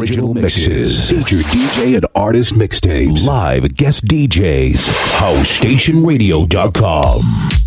original mixes. Feature DJ and artist mixtapes. Live guest DJs. HouseStationRadio.com.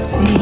see.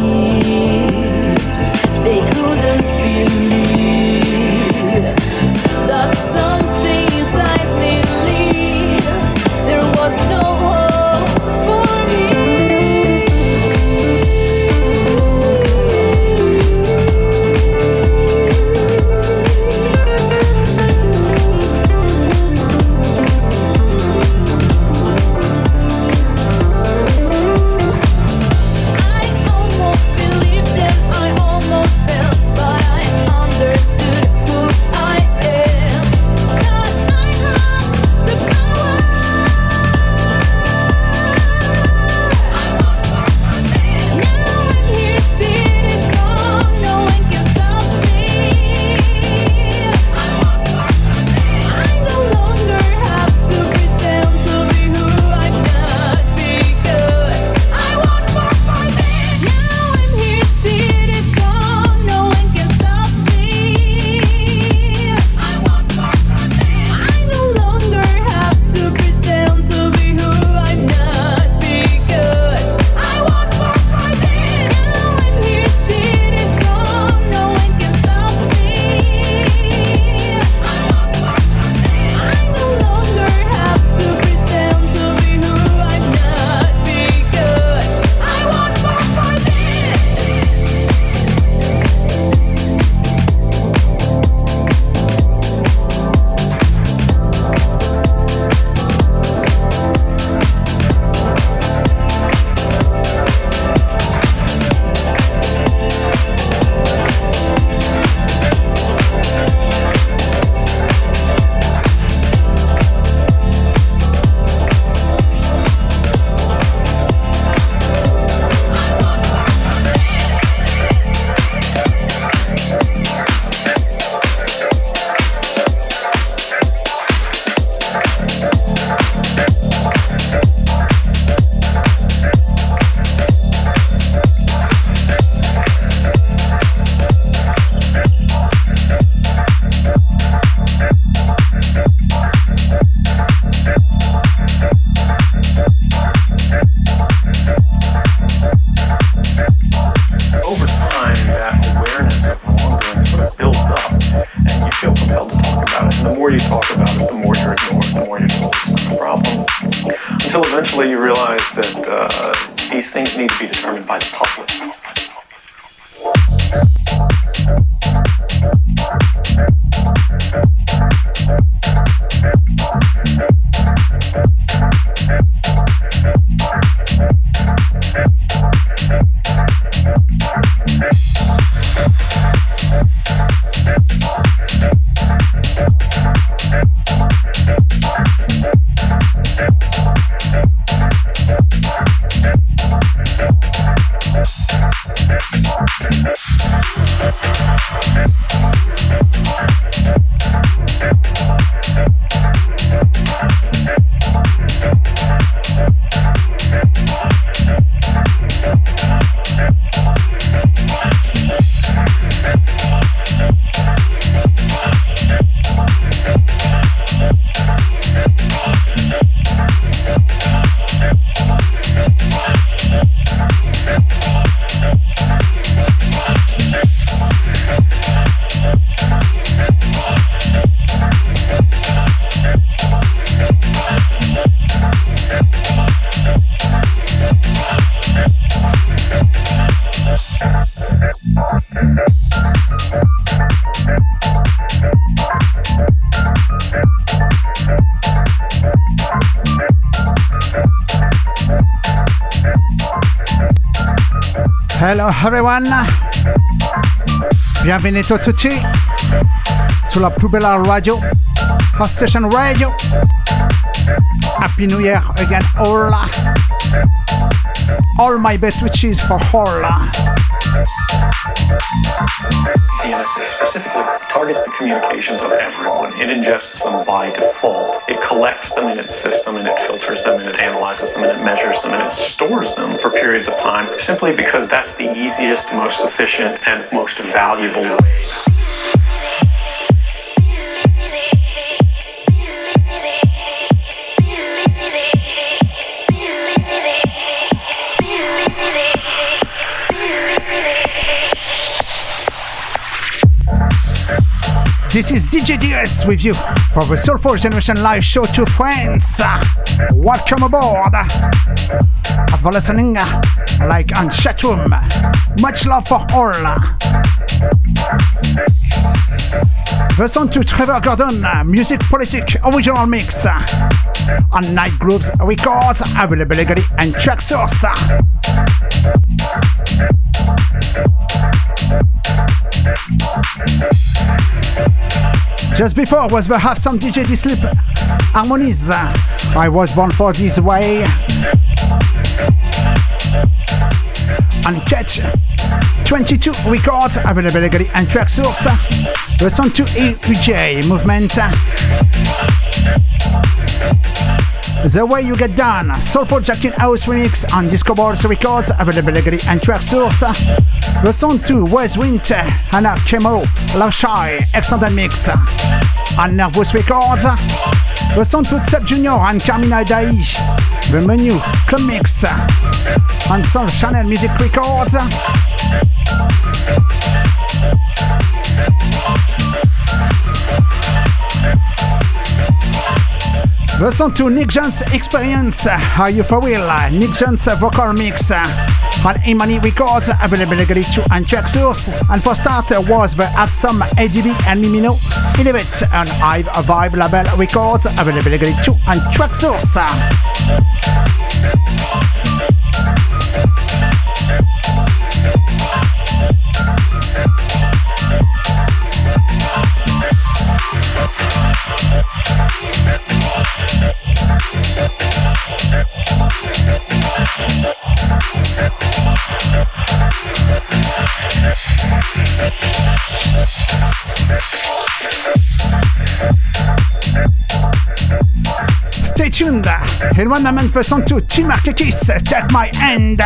Hello everyone! Bienvenuti a tutti sulla più bella radio, Host Station Radio. Happy New Year again, all. All my best wishes for all. The NSA specifically targets the communications of everyone. It ingests them by default. It collects them in its system and it filters them and it analyzes them and it measures them and it stores them for periods of time simply because that's the easiest, most efficient, and most valuable way. This is DJ DS with you for the Soulful Generation live show to friends. Welcome aboard. At the listening like on chatroom. Much love for all. The song to Trevor Gordon, Music Politic Original Mix on Nite Grooves Records, available legally and Traxsource. Just before was the Have Some DJ D Sleep Harmonies. I was born for this way. And catch 22 records available legally and Traxsource. The song to EJ movement. The Way You Get Done, Soulful Jackin House Remix on Disco Balls Records, available and Traxsource. The song 2, Wes Winter, Anna Kemo, Lashai, Extended Mix on Nervous Records. The song 2, Sebb Junior and Carmina Dai, The Menu, Club Mix on Soul Channel Music Records. Listen to Nick Jones Experience. Are you for real? Nick Jones vocal mix on Imani Records, available legally to and Traxsource. And for start was the Have Some ADB and Mimino Elevate on Hive Vibe Label Records, available legally to and Traxsource. In one moment, listen to Tim Kiss, Take My Hand.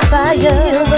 Fire?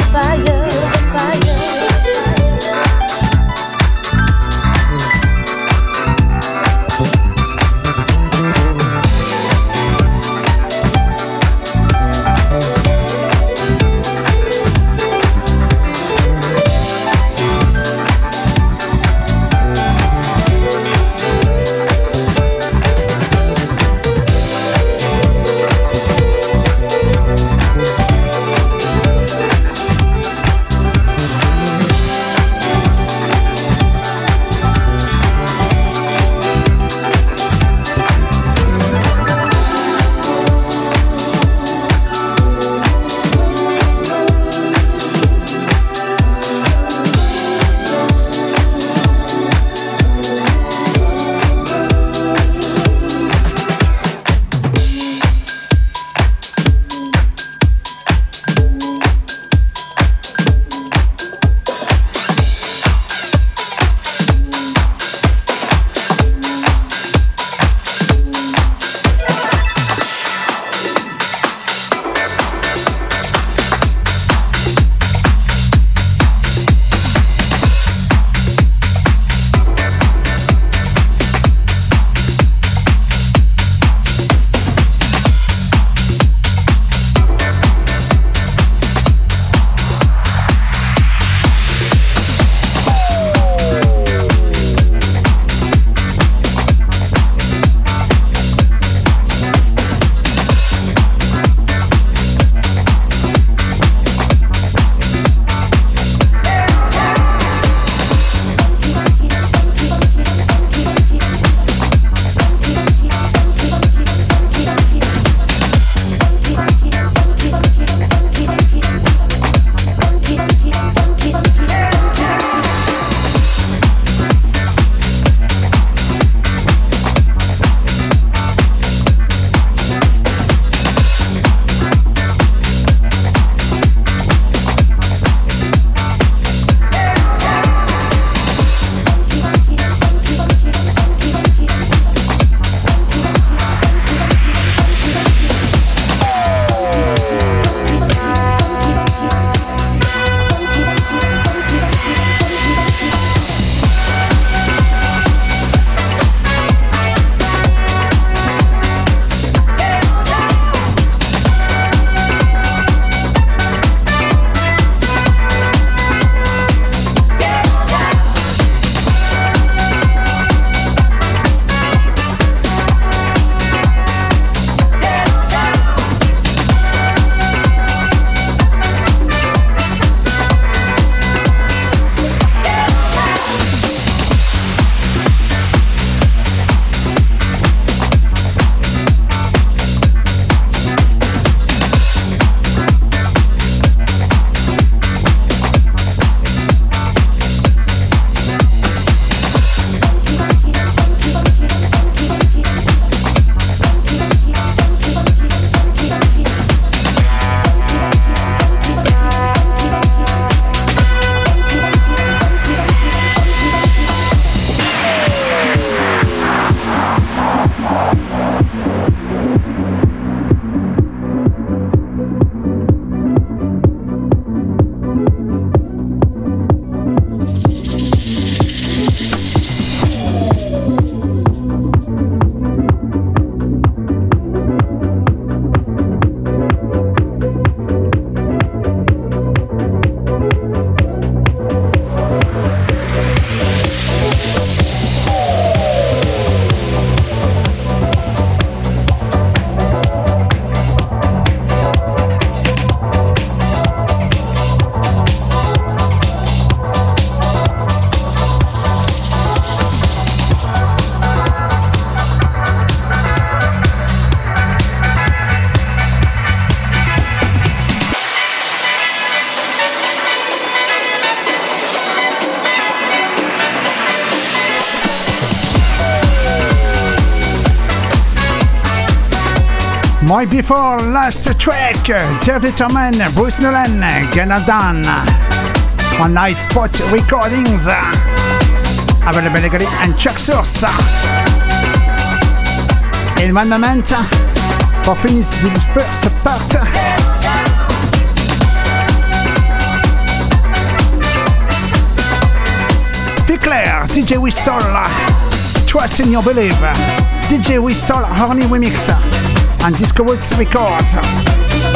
My before last track, Jeffrey Toman, Bruce Nolan, Ganadan on Night Spot Recordings. availability and Traxsource. In one moment, for finish the first part. Ficlair, DJ Whistle, Trust in Your Belief, DJ Whistle, Horny Remix, and Disco Records.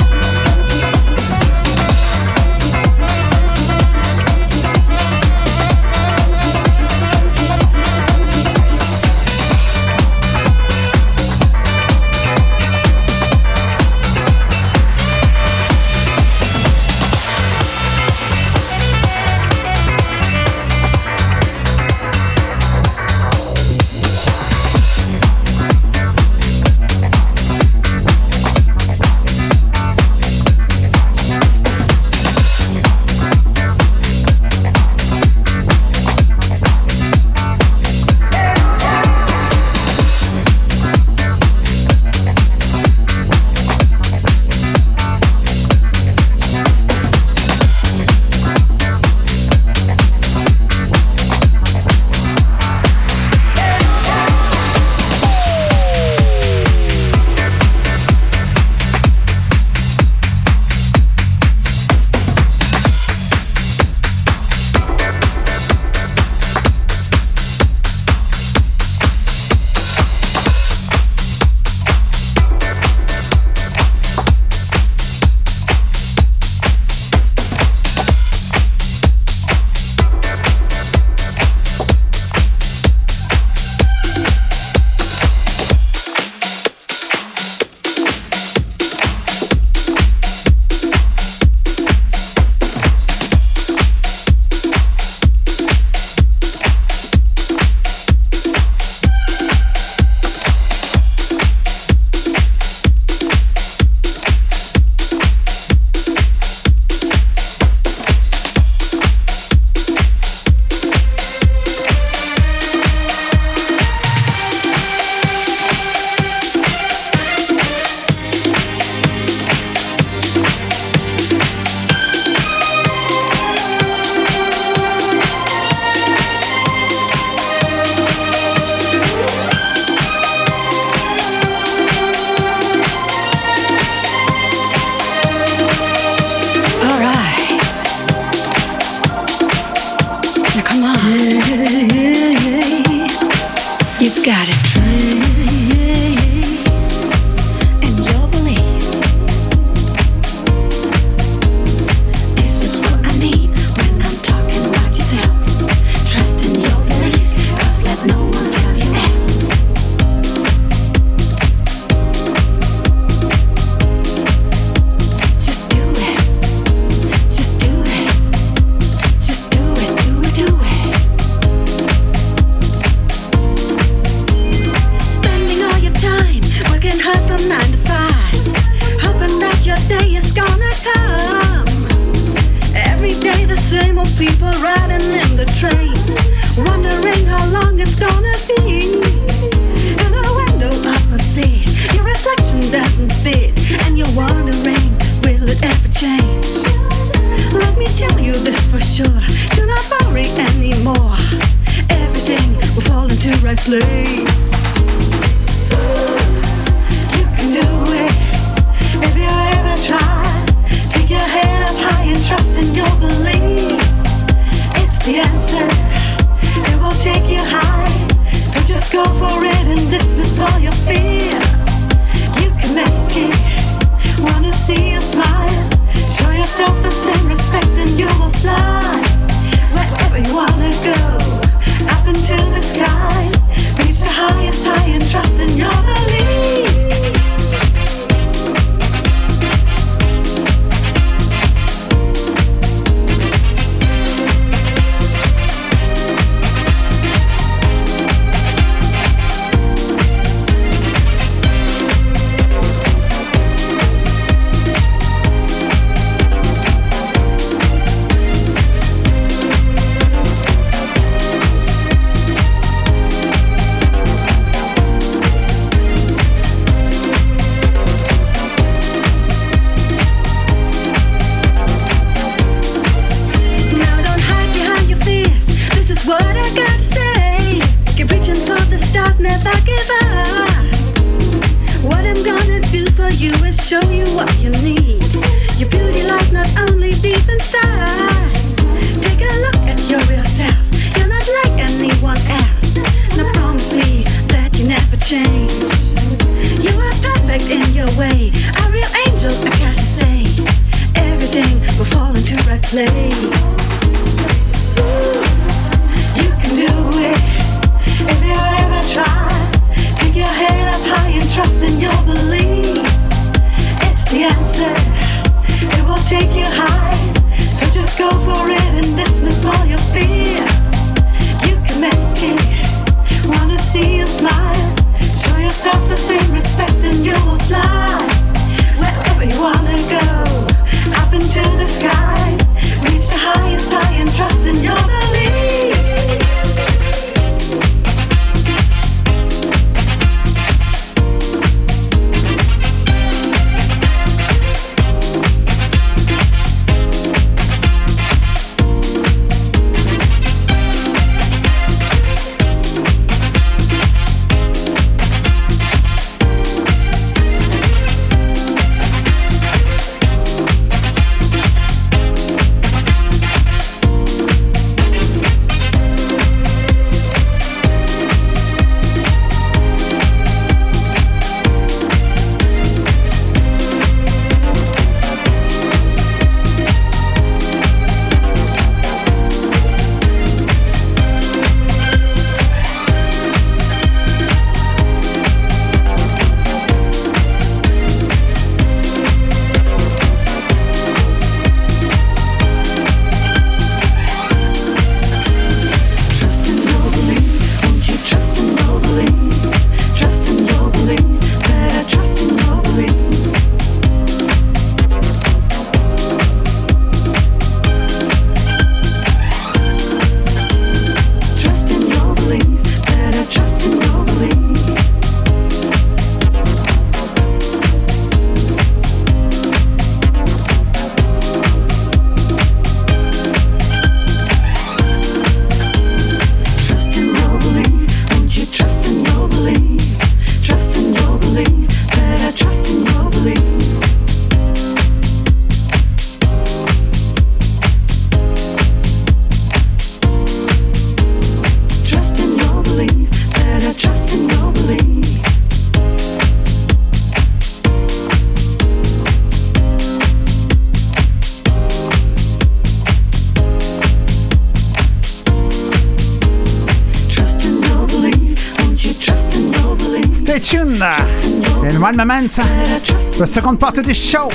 The second part of the show.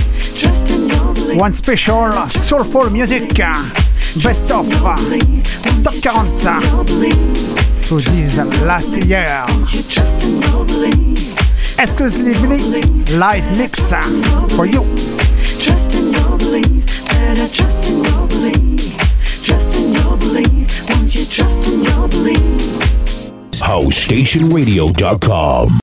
One special soulful music, uh, best of uh, top 40 for this last year. Exclusively live mix uh, for you. Trust in your belief, better trust in your belief. Trust in your belief? HouseStationRadio.com